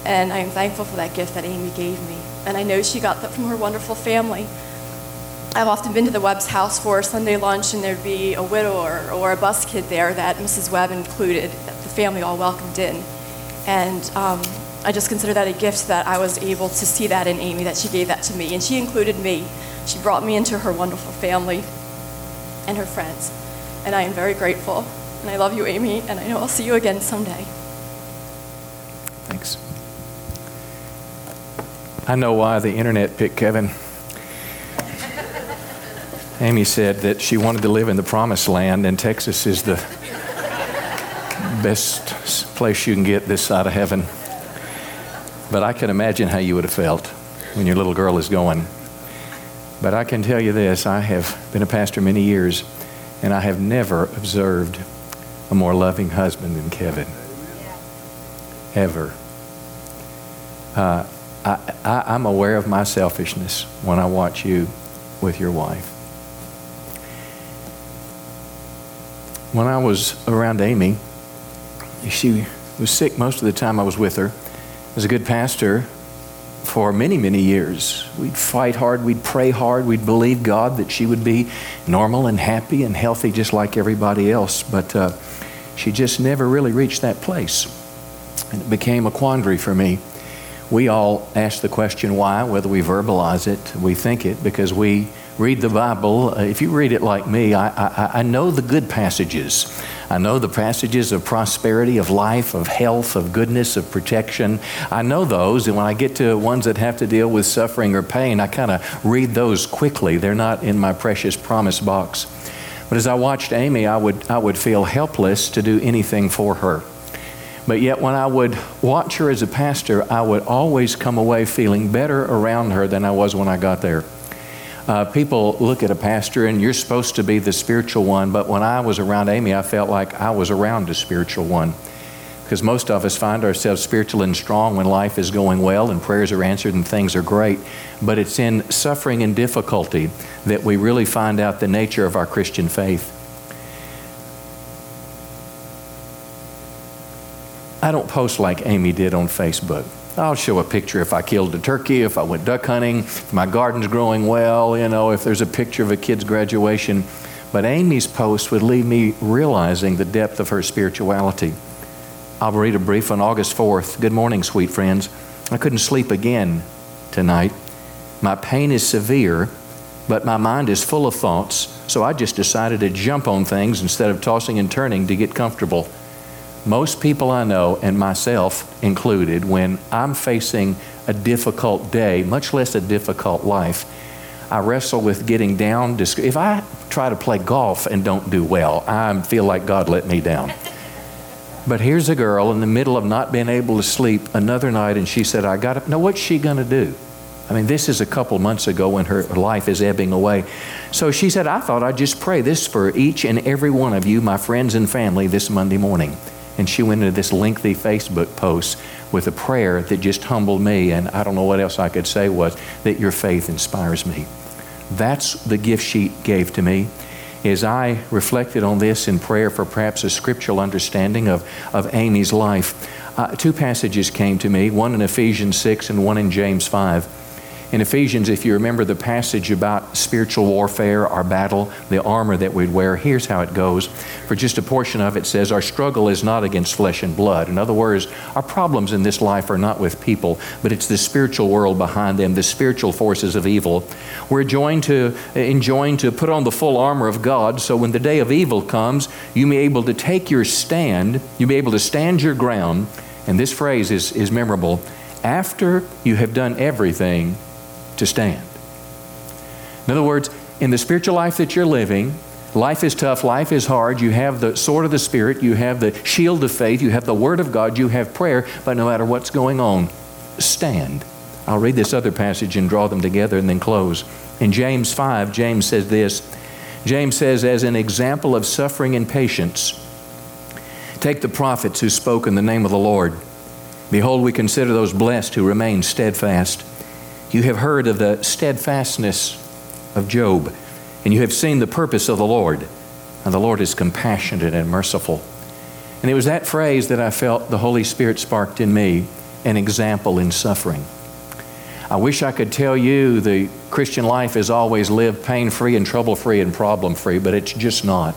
And I am thankful for that gift that Ami gave me. And I know she got that from her wonderful family. I've often been to the Webb's house for Sunday lunch, and there'd be a widower or a bus kid there that Mrs. Webb included, the family all welcomed in. And um, I just consider that a gift that I was able to see that in Ami, that she gave that to me. And she included me. She brought me into her wonderful family and her friends. And I am very grateful. And I love you, Ami, and I know I'll see you again someday. Thanks. I know why the internet picked Kevin. Ami said that she wanted to live in the promised land, and Texas is the best place you can get this side of heaven. But I can imagine how you would have felt when your little girl is going. But I can tell you this I have been a pastor many years, and I have never observed a more loving husband than Kevin. Ever. Uh, I, I, I'm aware of my selfishness when I watch you with your wife. When I was around Ami, she was sick most of the time I was with her. I was a good pastor for many, many years. We'd fight hard, we'd pray hard, we'd believe God that she would be normal and happy and healthy just like everybody else. But uh, she just never really reached that place. And it became a quandary for me. We all ask the question why, whether we verbalize it, we think it, because we read the Bible. Uh, if you read it like me, I, I, I know the good passages. I know the passages of prosperity, of life, of health, of goodness, of protection. I know those, and when I get to ones that have to deal with suffering or pain, I kind of read those quickly. They're not in my precious promise box. But as I watched Ami, I would, I would feel helpless to do anything for her. But yet, when I would watch her as a pastor, I would always come away feeling better around her than I was when I got there. Uh, people look at a pastor and you're supposed to be the spiritual one, but when I was around Ami, I felt like I was around a spiritual one. Because most of us find ourselves spiritual and strong when life is going well and prayers are answered and things are great. But it's in suffering and difficulty that we really find out the nature of our Christian faith. I don't post like Ami did on Facebook. I'll show a picture if I killed a turkey, if I went duck hunting, if my garden's growing well, you know, if there's a picture of a kid's graduation. But Ami's post would leave me realizing the depth of her spirituality. I'll read a brief on August 4th. Good morning, sweet friends. I couldn't sleep again tonight. My pain is severe, but my mind is full of thoughts, so I just decided to jump on things instead of tossing and turning to get comfortable. Most people I know, and myself included, when I'm facing a difficult day, much less a difficult life, I wrestle with getting down. If I try to play golf and don't do well, I feel like God let me down. But here's a girl in the middle of not being able to sleep another night, and she said, I got to Now, what's she going to do? I mean, this is a couple months ago when her life is ebbing away. So she said, I thought I'd just pray this for each and every one of you, my friends and family, this Monday morning. And she went into this lengthy Facebook post with a prayer that just humbled me, and I don't know what else I could say was that your faith inspires me. That's the gift she gave to me. As I reflected on this in prayer for perhaps a scriptural understanding of, of Ami's life, uh, two passages came to me, one in Ephesians 6 and one in James 5. In Ephesians, if you remember the passage about spiritual warfare, our battle, the armor that we'd wear, here's how it goes. For just a portion of it says, Our struggle is not against flesh and blood. In other words, our problems in this life are not with people, but it's the spiritual world behind them, the spiritual forces of evil. We're joined to, enjoined to put on the full armor of God, so when the day of evil comes, you may be able to take your stand, you may be able to stand your ground. And this phrase is, is memorable. After you have done everything, to stand. In other words, in the spiritual life that you're living, life is tough, life is hard. You have the sword of the Spirit, you have the shield of faith, you have the Word of God, you have prayer, but no matter what's going on, stand. I'll read this other passage and draw them together and then close. In James 5, James says this James says, as an example of suffering and patience, take the prophets who spoke in the name of the Lord. Behold, we consider those blessed who remain steadfast. You have heard of the steadfastness of Job, and you have seen the purpose of the Lord. And the Lord is compassionate and merciful. And it was that phrase that I felt the Holy Spirit sparked in me an example in suffering. I wish I could tell you the Christian life is always lived pain free and trouble free and problem free, but it's just not.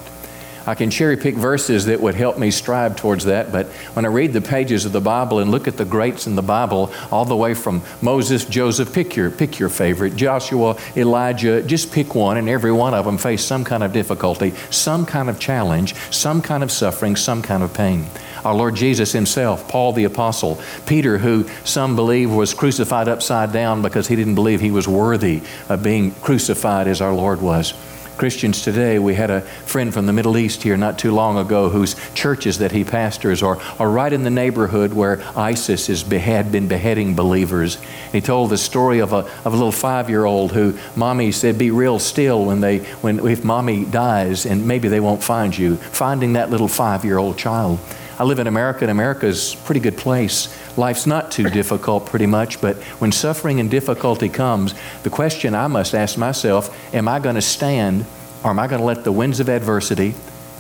I can cherry pick verses that would help me strive towards that, but when I read the pages of the Bible and look at the greats in the Bible, all the way from Moses, Joseph, pick your, pick your favorite, Joshua, Elijah, just pick one, and every one of them faced some kind of difficulty, some kind of challenge, some kind of suffering, some kind of pain. Our Lord Jesus Himself, Paul the Apostle, Peter, who some believe was crucified upside down because he didn't believe he was worthy of being crucified as our Lord was. Christians today, we had a friend from the Middle East here not too long ago whose churches that he pastors are, are right in the neighborhood where ISIS has had been beheading believers. He told the story of a, of a little five year old who mommy said, Be real still when they, when, if mommy dies and maybe they won't find you. Finding that little five year old child. I live in America, and America's a pretty good place. Life's not too difficult, pretty much, but when suffering and difficulty comes, the question I must ask myself am I going to stand, or am I going to let the winds of adversity,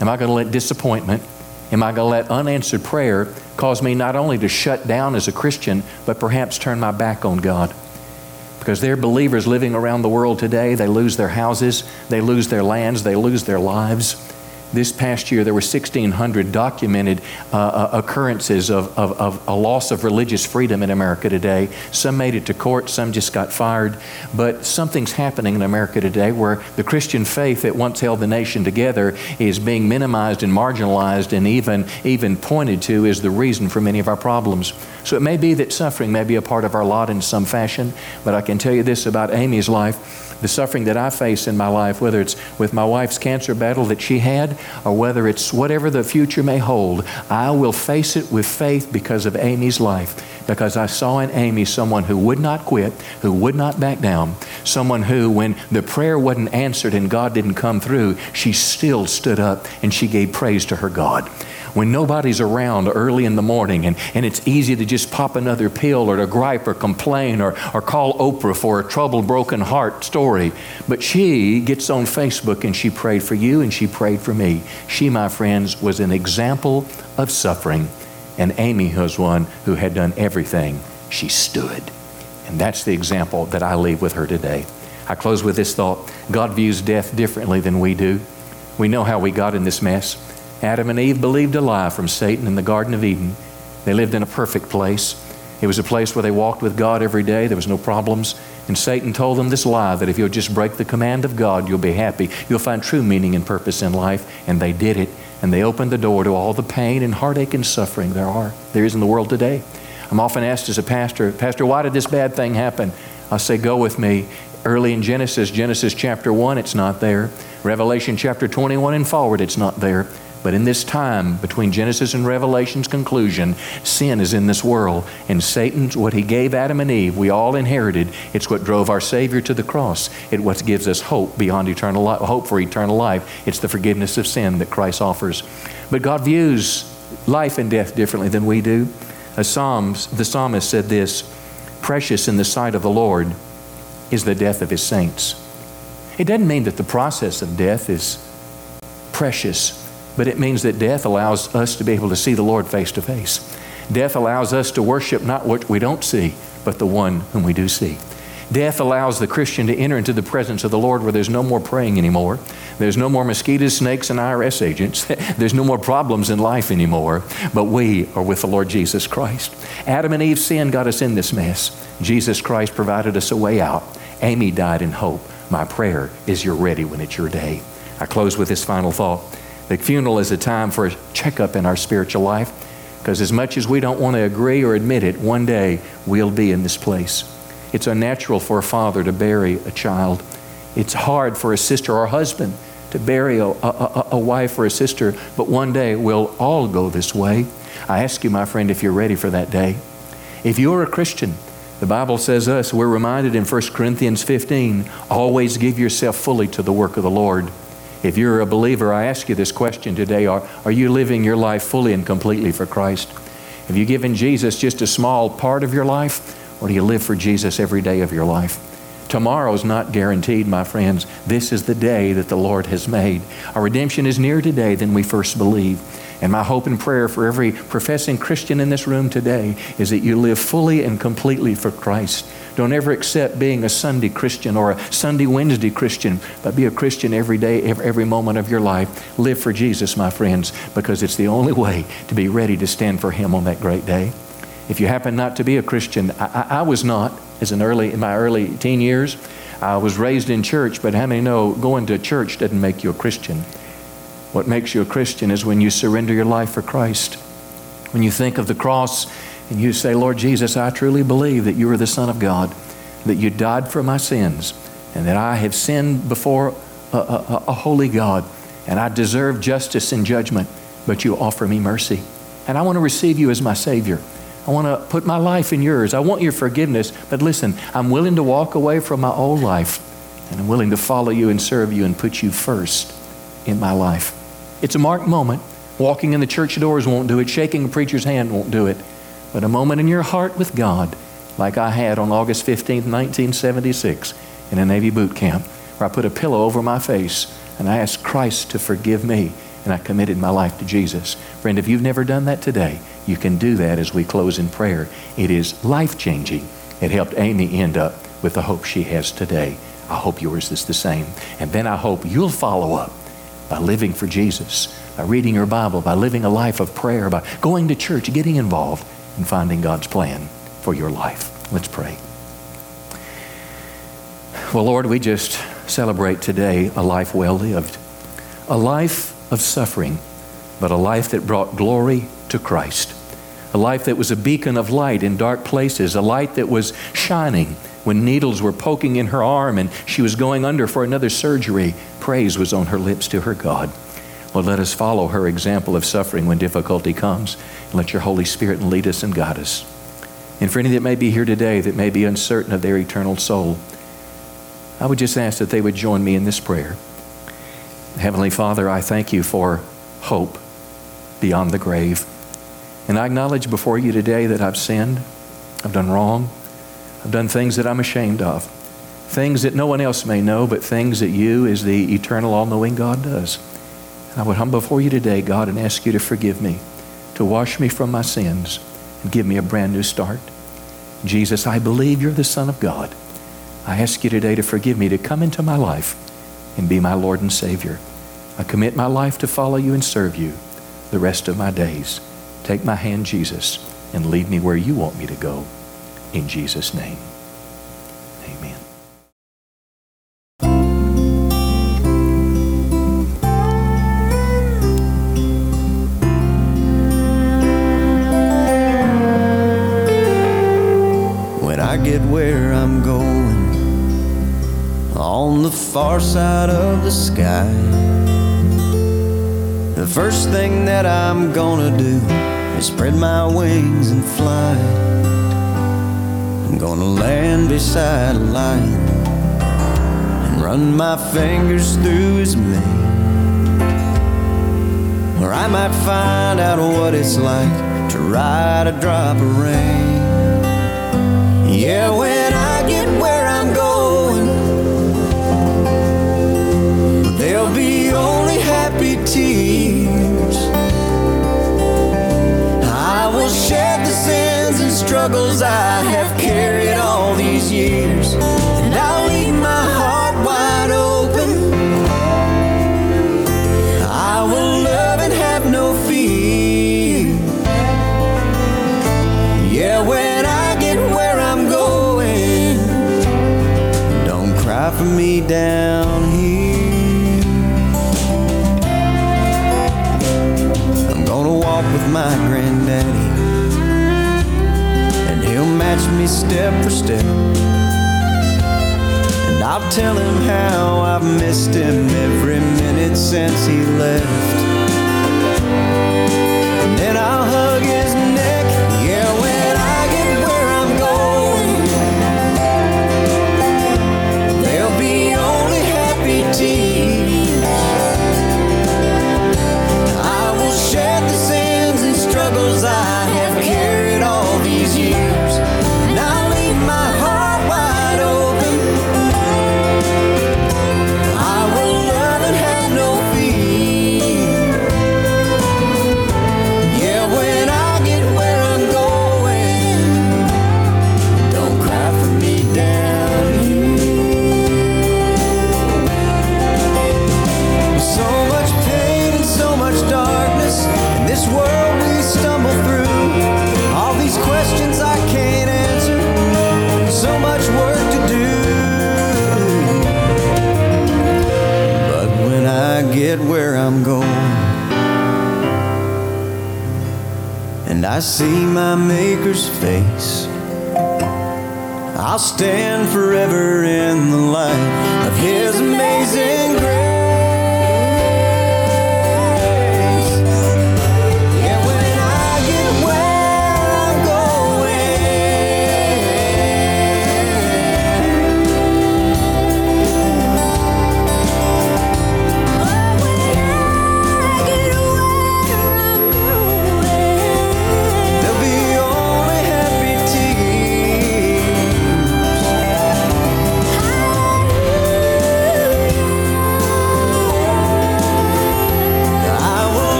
am I going to let disappointment, am I going to let unanswered prayer cause me not only to shut down as a Christian, but perhaps turn my back on God? Because there are believers living around the world today. They lose their houses, they lose their lands, they lose their lives. This past year, there were 1,600 documented uh, uh, occurrences of, of, of, a loss of religious freedom in America today. Some made it to court, some just got fired. But something's happening in America today where the Christian faith that once held the nation together is being minimized and marginalized and even, even pointed to as the reason for many of our problems. So it may be that suffering may be a part of our lot in some fashion, but I can tell you this about Ami's life the suffering that I face in my life, whether it's with my wife's cancer battle that she had, or whether it's whatever the future may hold, I will face it with faith because of Ami's life. Because I saw in Ami someone who would not quit, who would not back down, someone who, when the prayer wasn't answered and God didn't come through, she still stood up and she gave praise to her God when nobody's around early in the morning and, and it's easy to just pop another pill or to gripe or complain or, or call Oprah for a troubled, broken heart story. But she gets on Facebook and she prayed for you and she prayed for me. She, my friends, was an example of suffering. And Ami was one who had done everything. She stood. And that's the example that I leave with her today. I close with this thought God views death differently than we do. We know how we got in this mess. Adam and Eve believed a lie from Satan in the Garden of Eden. They lived in a perfect place. It was a place where they walked with God every day. There was no problems. And Satan told them this lie that if you'll just break the command of God, you'll be happy. You'll find true meaning and purpose in life. And they did it. And they opened the door to all the pain and heartache and suffering there are, there is in the world today. I'm often asked as a pastor, Pastor, why did this bad thing happen? I say, go with me. Early in Genesis, Genesis chapter 1, it's not there. Revelation chapter 21 and forward, it's not there. But in this time between Genesis and Revelation's conclusion, sin is in this world. And Satan's what he gave Adam and Eve, we all inherited. It's what drove our Savior to the cross. It's what gives us hope beyond eternal life, hope for eternal life. It's the forgiveness of sin that Christ offers. But God views life and death differently than we do. The Psalms, the psalmist said this Precious in the sight of the Lord is the death of his saints. It doesn't mean that the process of death is precious but it means that death allows us to be able to see the Lord face to face. Death allows us to worship not what we don't see, but the one whom we do see. Death allows the Christian to enter into the presence of the Lord where there's no more praying anymore. There's no more mosquitoes, snakes, and IRS agents. there's no more problems in life anymore, but we are with the Lord Jesus Christ. Adam and Eve's sin got us in this mess. Jesus Christ provided us a way out. Ami died in hope. My prayer is you're ready when it's your day. I close with this final thought. The funeral is a time for a checkup in our spiritual life because, as much as we don't want to agree or admit it, one day we'll be in this place. It's unnatural for a father to bury a child. It's hard for a sister or a husband to bury a, a, a, wife or a sister, but one day we'll all go this way. I ask you, my friend, if you're ready for that day. If you're a Christian, the Bible says us, we're reminded in 1 Corinthians 15, always give yourself fully to the work of the Lord. If you're a believer, I ask you this question today are, are you living your life fully and completely for Christ? Have you given Jesus just a small part of your life, or do you live for Jesus every day of your life? Tomorrow's not guaranteed, my friends. This is the day that the Lord has made. Our redemption is nearer today than we first believed. And my hope and prayer for every professing Christian in this room today is that you live fully and completely for Christ. Don't ever accept being a Sunday Christian or a Sunday Wednesday Christian, but be a Christian every day, every moment of your life. Live for Jesus, my friends, because it's the only way to be ready to stand for Him on that great day. If you happen not to be a Christian, I, I, I was not as an early in my early teen years. I was raised in church, but how many know going to church doesn't make you a Christian? What makes you a Christian is when you surrender your life for Christ. When you think of the cross and you say, Lord Jesus, I truly believe that you are the Son of God, that you died for my sins, and that I have sinned before a, a, a holy God, and I deserve justice and judgment, but you offer me mercy. And I want to receive you as my Savior. I want to put my life in yours. I want your forgiveness, but listen, I'm willing to walk away from my old life, and I'm willing to follow you and serve you and put you first in my life. It's a marked moment. Walking in the church doors won't do it. Shaking a preacher's hand won't do it. But a moment in your heart with God, like I had on August 15, 1976, in a Navy boot camp, where I put a pillow over my face and I asked Christ to forgive me and I committed my life to Jesus. Friend, if you've never done that today, you can do that as we close in prayer. It is life changing. It helped Ami end up with the hope she has today. I hope yours is the same. And then I hope you'll follow up by living for Jesus, by reading your Bible, by living a life of prayer, by going to church, getting involved, and finding God's plan for your life. Let's pray. Well, Lord, we just celebrate today a life well lived, a life of suffering, but a life that brought glory to Christ, a life that was a beacon of light in dark places, a light that was shining when needles were poking in her arm and she was going under for another surgery, praise was on her lips to her God. Lord, let us follow her example of suffering when difficulty comes. And let your Holy Spirit lead us and guide us. And for any that may be here today that may be uncertain of their eternal soul, I would just ask that they would join me in this prayer. Heavenly Father, I thank you for hope beyond the grave. And I acknowledge before you today that I've sinned, I've done wrong, I've done things that I'm ashamed of. Things that no one else may know, but things that you, as the eternal, all knowing God, does. And I would come before you today, God, and ask you to forgive me, to wash me from my sins, and give me a brand new start. Jesus, I believe you're the Son of God. I ask you today to forgive me, to come into my life and be my Lord and Savior. I commit my life to follow you and serve you the rest of my days. Take my hand, Jesus, and lead me where you want me to go. In Jesus' name, amen. when I get where I'm going on the far side of the sky. The first thing that I'm gonna do is spread my wings and fly. I'm gonna land beside a lion and run my fingers through his mane. Or I might find out what it's like to ride a drop of rain. Yeah, when I get where I'm going, there'll be only happy tears. I will shed the sins and struggles I have carried all these years, and I'll leave my heart wide open. I will love and have no fear. Yeah, when I get where I'm going, don't cry for me down here. I'm gonna walk with my granddaddy, and match me step for step. And I'll tell him how I've missed him every minute since he left. So much work to do. But when I get where I'm going, and I see my Maker's face. I'll stand forever in the light of His amazing grace.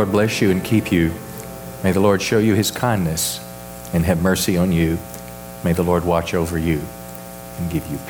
Lord bless you and keep you. May the Lord show you his kindness and have mercy on you. May the Lord watch over you and give you peace.